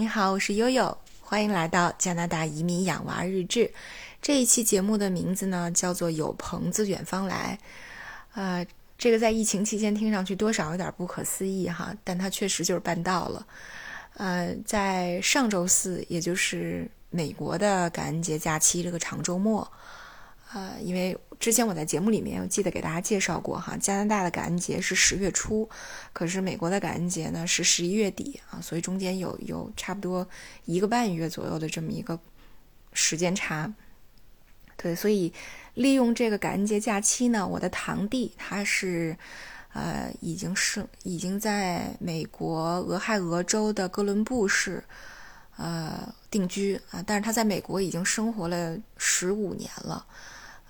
你好，我是悠悠，欢迎来到加拿大移民养娃日志。这一期节目的名字呢叫做《有朋自远方来》。呃，这个在疫情期间听上去多少有点不可思议哈，但它确实就是办到了。呃，在上周四，也就是美国的感恩节假期这个长周末。呃，因为之前我在节目里面，我记得给大家介绍过哈，加拿大的感恩节是十月初，可是美国的感恩节呢是十一月底啊，所以中间有有差不多一个半月左右的这么一个时间差。对，所以利用这个感恩节假期呢，我的堂弟他是呃已经是已经在美国俄亥俄州的哥伦布市呃定居啊，但是他在美国已经生活了十五年了。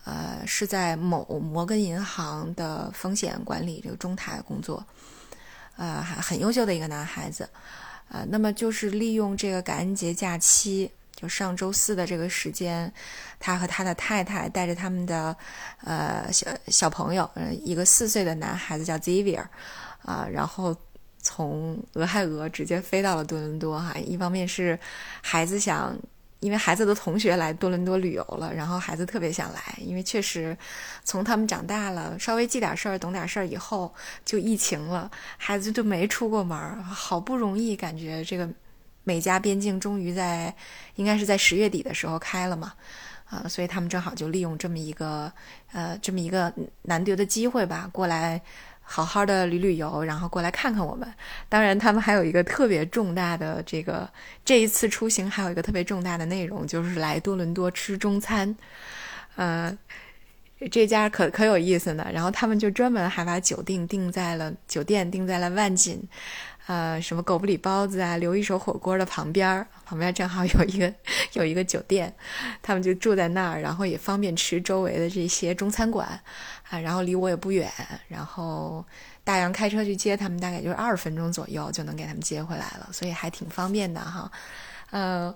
呃，是在某摩根银行的风险管理这个中台工作，呃，还很优秀的一个男孩子，呃，那么就是利用这个感恩节假期，就上周四的这个时间，他和他的太太带着他们的呃小小朋友，呃，一个四岁的男孩子叫 Xavier，啊，然后从俄亥俄直接飞到了多伦多哈，一方面是孩子想。因为孩子的同学来多伦多旅游了，然后孩子特别想来，因为确实，从他们长大了，稍微记点事儿、懂点事儿以后，就疫情了，孩子就没出过门。好不容易感觉这个美加边境终于在，应该是在十月底的时候开了嘛，啊，所以他们正好就利用这么一个呃这么一个难得的机会吧，过来。好好的旅旅游，然后过来看看我们。当然，他们还有一个特别重大的这个这一次出行还有一个特别重大的内容，就是来多伦多吃中餐。呃，这家可可有意思呢。然后他们就专门还把酒店定在了酒店定在了万锦，呃，什么狗不理包子啊，留一手火锅的旁边儿旁边正好有一个 有一个酒店，他们就住在那儿，然后也方便吃周围的这些中餐馆。啊，然后离我也不远，然后大洋开车去接他们，大概就是二十分钟左右就能给他们接回来了，所以还挺方便的哈。呃，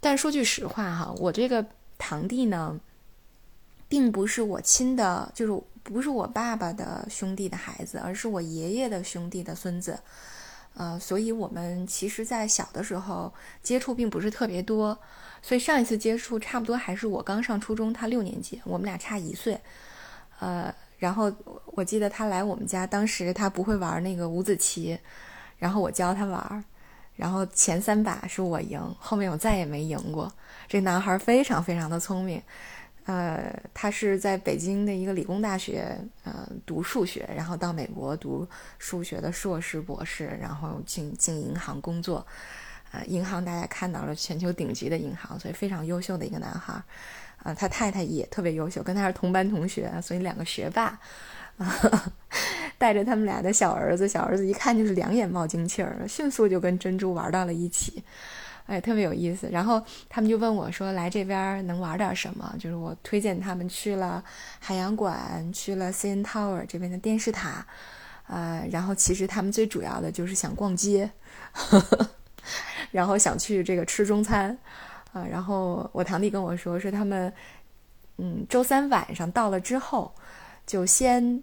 但说句实话哈，我这个堂弟呢，并不是我亲的，就是不是我爸爸的兄弟的孩子，而是我爷爷的兄弟的孙子。呃，所以我们其实，在小的时候接触并不是特别多，所以上一次接触差不多还是我刚上初中，他六年级，我们俩差一岁。呃，然后我记得他来我们家，当时他不会玩那个五子棋，然后我教他玩，然后前三把是我赢，后面我再也没赢过。这男孩非常非常的聪明，呃，他是在北京的一个理工大学呃读数学，然后到美国读数学的硕士博士，然后进进银行工作，呃，银行大家看到了全球顶级的银行，所以非常优秀的一个男孩。啊，他太太也特别优秀，跟他是同班同学，所以两个学霸，带着他们俩的小儿子，小儿子一看就是两眼冒金气儿，迅速就跟珍珠玩到了一起，哎，特别有意思。然后他们就问我说：“来这边能玩点什么？”就是我推荐他们去了海洋馆，去了 CN Tower 这边的电视塔，呃，然后其实他们最主要的就是想逛街，呵 呵然后想去这个吃中餐。啊，然后我堂弟跟我说，说他们，嗯，周三晚上到了之后，就先，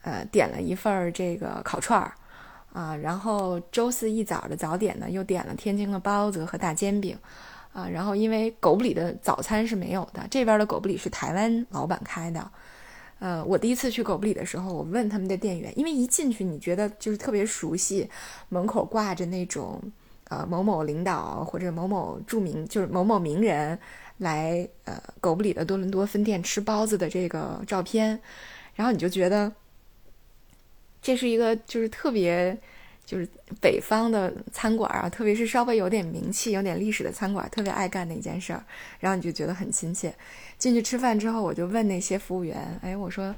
呃，点了一份这个烤串儿，啊，然后周四一早的早点呢，又点了天津的包子和大煎饼，啊，然后因为狗不理的早餐是没有的，这边的狗不理是台湾老板开的，呃，我第一次去狗不理的时候，我问他们的店员，因为一进去你觉得就是特别熟悉，门口挂着那种。呃，某某领导或者某某著名，就是某某名人来呃狗不理的多伦多分店吃包子的这个照片，然后你就觉得这是一个就是特别就是北方的餐馆啊，特别是稍微有点名气、有点历史的餐馆，特别爱干的一件事儿，然后你就觉得很亲切。进去吃饭之后，我就问那些服务员，哎，我说，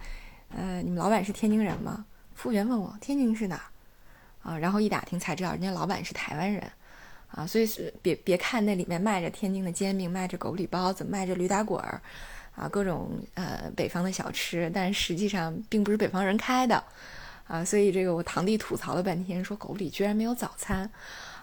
呃，你们老板是天津人吗？服务员问我天津是哪？啊，然后一打听才知道，人家老板是台湾人。啊，所以是别别看那里面卖着天津的煎饼，卖着狗不理包子，卖着驴打滚儿，啊，各种呃北方的小吃，但实际上并不是北方人开的，啊，所以这个我堂弟吐槽了半天，说狗不理居然没有早餐，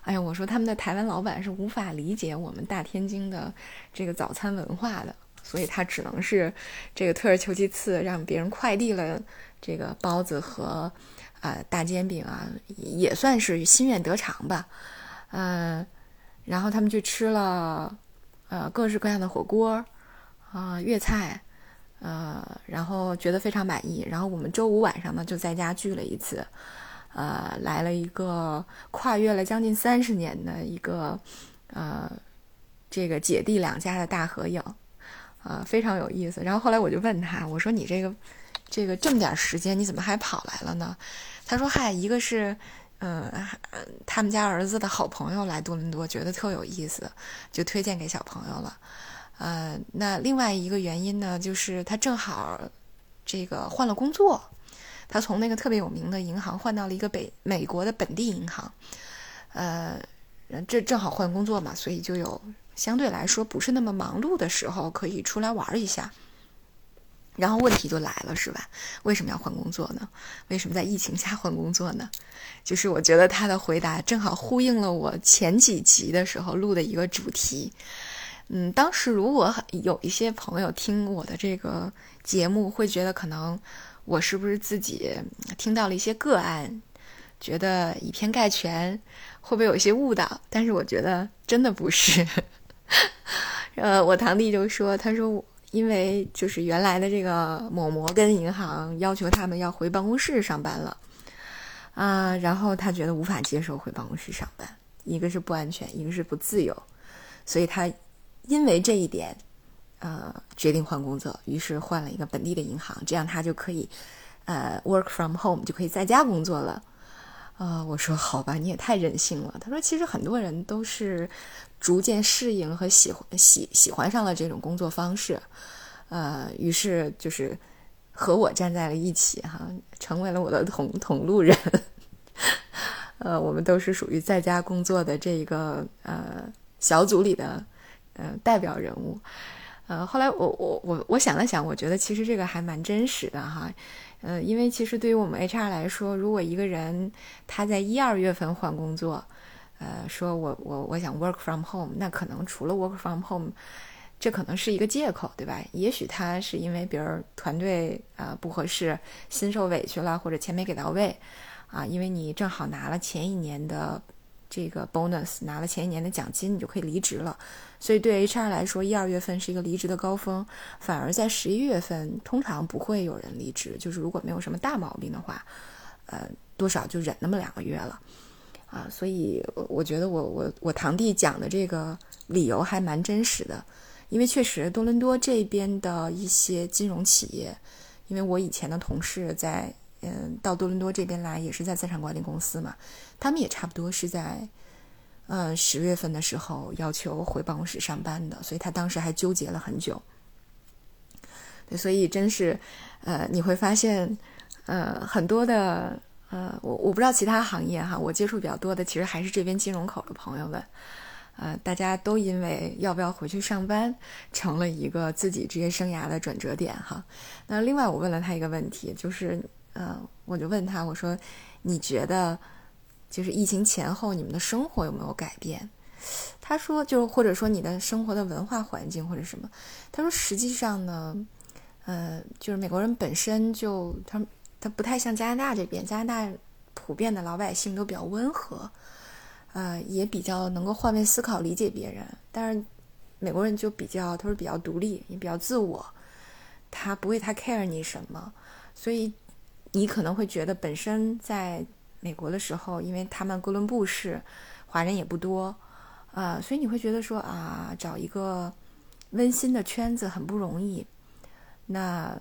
哎呀，我说他们的台湾老板是无法理解我们大天津的这个早餐文化的，所以他只能是这个退而求其次，让别人快递了这个包子和啊大煎饼啊，也算是心愿得偿吧。嗯，然后他们去吃了呃各式各样的火锅啊、粤菜，呃，然后觉得非常满意。然后我们周五晚上呢就在家聚了一次，呃，来了一个跨越了将近三十年的一个呃这个姐弟两家的大合影，啊，非常有意思。然后后来我就问他，我说你这个这个这么点时间，你怎么还跑来了呢？他说：“嗨，一个是，嗯，他们家儿子的好朋友来多伦多，觉得特有意思，就推荐给小朋友了。呃，那另外一个原因呢，就是他正好这个换了工作，他从那个特别有名的银行换到了一个北美国的本地银行，呃，这正好换工作嘛，所以就有相对来说不是那么忙碌的时候，可以出来玩一下。”然后问题就来了，是吧？为什么要换工作呢？为什么在疫情下换工作呢？就是我觉得他的回答正好呼应了我前几集的时候录的一个主题。嗯，当时如果有一些朋友听我的这个节目，会觉得可能我是不是自己听到了一些个案，觉得以偏概全，会不会有一些误导？但是我觉得真的不是。呃，我堂弟就说，他说。因为就是原来的这个某摩根银行要求他们要回办公室上班了，啊，然后他觉得无法接受回办公室上班，一个是不安全，一个是不自由，所以他因为这一点，呃，决定换工作，于是换了一个本地的银行，这样他就可以，呃，work from home 就可以在家工作了。啊，我说好吧，你也太任性了。他说，其实很多人都是逐渐适应和喜欢喜喜欢上了这种工作方式，呃，于是就是和我站在了一起，哈，成为了我的同同路人。呃，我们都是属于在家工作的这一个呃小组里的呃代表人物。呃，后来我我我我想了想，我觉得其实这个还蛮真实的哈。呃，因为其实对于我们 HR 来说，如果一个人他在一二月份换工作，呃，说我我我想 work from home，那可能除了 work from home，这可能是一个借口，对吧？也许他是因为别人团队啊不合适，心受委屈了，或者钱没给到位，啊，因为你正好拿了前一年的。这个 bonus 拿了前一年的奖金，你就可以离职了。所以对 HR 来说，一二月份是一个离职的高峰，反而在十一月份通常不会有人离职。就是如果没有什么大毛病的话，呃，多少就忍那么两个月了啊。所以我觉得我我我堂弟讲的这个理由还蛮真实的，因为确实多伦多这边的一些金融企业，因为我以前的同事在。嗯，到多伦多这边来也是在资产管理公司嘛，他们也差不多是在，嗯十月份的时候要求回办公室上班的，所以他当时还纠结了很久。对，所以真是，呃，你会发现，呃，很多的，呃，我我不知道其他行业哈，我接触比较多的其实还是这边金融口的朋友们，呃，大家都因为要不要回去上班，成了一个自己职业生涯的转折点哈。那另外我问了他一个问题，就是。嗯，我就问他，我说：“你觉得，就是疫情前后你们的生活有没有改变？”他说：“就或者说你的生活的文化环境或者什么。”他说：“实际上呢，呃，就是美国人本身就他他不太像加拿大这边，加拿大普遍的老百姓都比较温和，呃，也比较能够换位思考，理解别人。但是美国人就比较，他说比较独立，也比较自我，他不会太 care 你什么，所以。”你可能会觉得，本身在美国的时候，因为他们哥伦布市华人也不多，啊，所以你会觉得说啊，找一个温馨的圈子很不容易。那，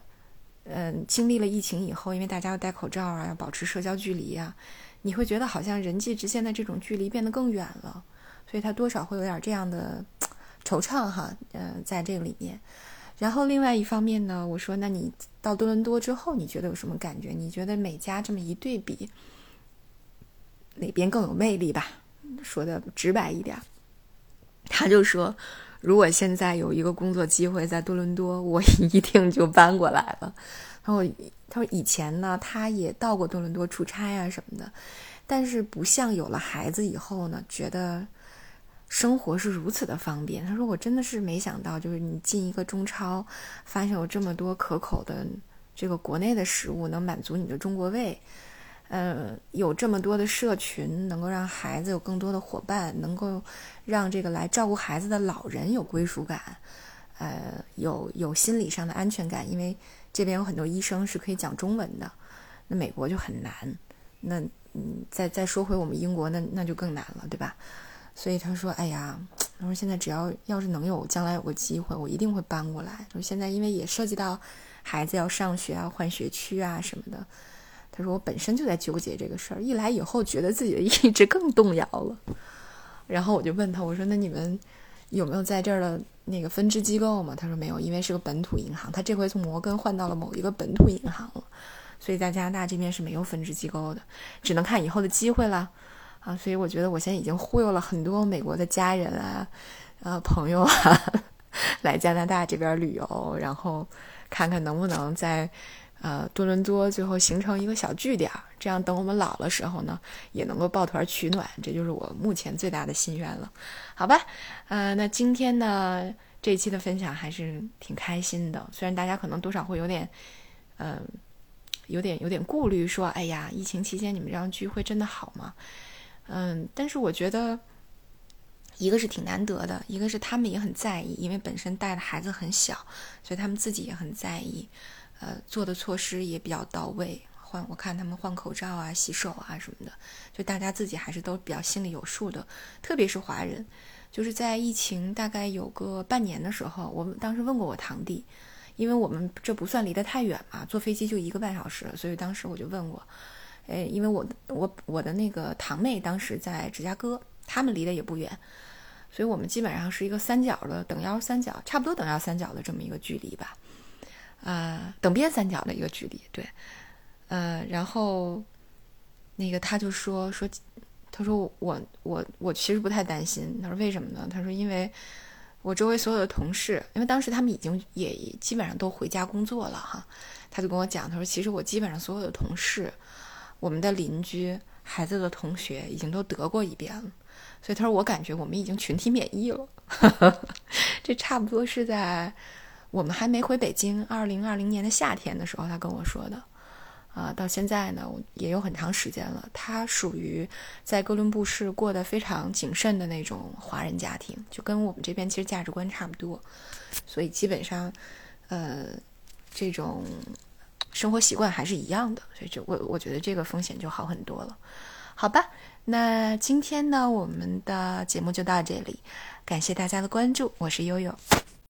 嗯，经历了疫情以后，因为大家要戴口罩啊，要保持社交距离啊，你会觉得好像人际之间的这种距离变得更远了，所以他多少会有点这样的 惆怅哈，嗯，在这个里面。然后另外一方面呢，我说，那你到多伦多之后，你觉得有什么感觉？你觉得美加这么一对比，哪边更有魅力吧？说的直白一点，他就说，如果现在有一个工作机会在多伦多，我一定就搬过来了。然后他说，以前呢，他也到过多伦多出差啊什么的，但是不像有了孩子以后呢，觉得。生活是如此的方便，他说我真的是没想到，就是你进一个中超，发现有这么多可口的这个国内的食物能满足你的中国胃，呃，有这么多的社群，能够让孩子有更多的伙伴，能够让这个来照顾孩子的老人有归属感，呃，有有心理上的安全感，因为这边有很多医生是可以讲中文的，那美国就很难。那嗯，再再说回我们英国，那那就更难了，对吧？所以他说：“哎呀，他说现在只要要是能有将来有个机会，我一定会搬过来。说现在因为也涉及到孩子要上学啊、换学区啊什么的。他说我本身就在纠结这个事儿，一来以后觉得自己的意志更动摇了。然后我就问他，我说那你们有没有在这儿的那个分支机构嘛？他说没有，因为是个本土银行，他这回从摩根换到了某一个本土银行了，所以在加拿大这边是没有分支机构的，只能看以后的机会了。”啊，所以我觉得我现在已经忽悠了很多美国的家人啊，呃，朋友啊，来加拿大这边旅游，然后看看能不能在呃多伦多最后形成一个小据点，这样等我们老了时候呢，也能够抱团取暖。这就是我目前最大的心愿了，好吧？呃，那今天呢这一期的分享还是挺开心的，虽然大家可能多少会有点，嗯，有点有点顾虑，说，哎呀，疫情期间你们这样聚会真的好吗？嗯，但是我觉得，一个是挺难得的，一个是他们也很在意，因为本身带的孩子很小，所以他们自己也很在意，呃，做的措施也比较到位，换我看他们换口罩啊、洗手啊什么的，就大家自己还是都比较心里有数的。特别是华人，就是在疫情大概有个半年的时候，我们当时问过我堂弟，因为我们这不算离得太远嘛，坐飞机就一个半小时，所以当时我就问过。哎，因为我我我的那个堂妹当时在芝加哥，他们离得也不远，所以我们基本上是一个三角的等腰三角，差不多等腰三角的这么一个距离吧，啊，等边三角的一个距离，对，呃，然后那个他就说说，他说我我我其实不太担心，他说为什么呢？他说因为我周围所有的同事，因为当时他们已经也基本上都回家工作了哈，他就跟我讲，他说其实我基本上所有的同事。我们的邻居孩子的同学已经都得过一遍了，所以他说我感觉我们已经群体免疫了。这差不多是在我们还没回北京，二零二零年的夏天的时候，他跟我说的。啊，到现在呢，也有很长时间了。他属于在哥伦布市过得非常谨慎的那种华人家庭，就跟我们这边其实价值观差不多，所以基本上，呃，这种。生活习惯还是一样的，所以就我我觉得这个风险就好很多了，好吧？那今天呢，我们的节目就到这里，感谢大家的关注，我是悠悠。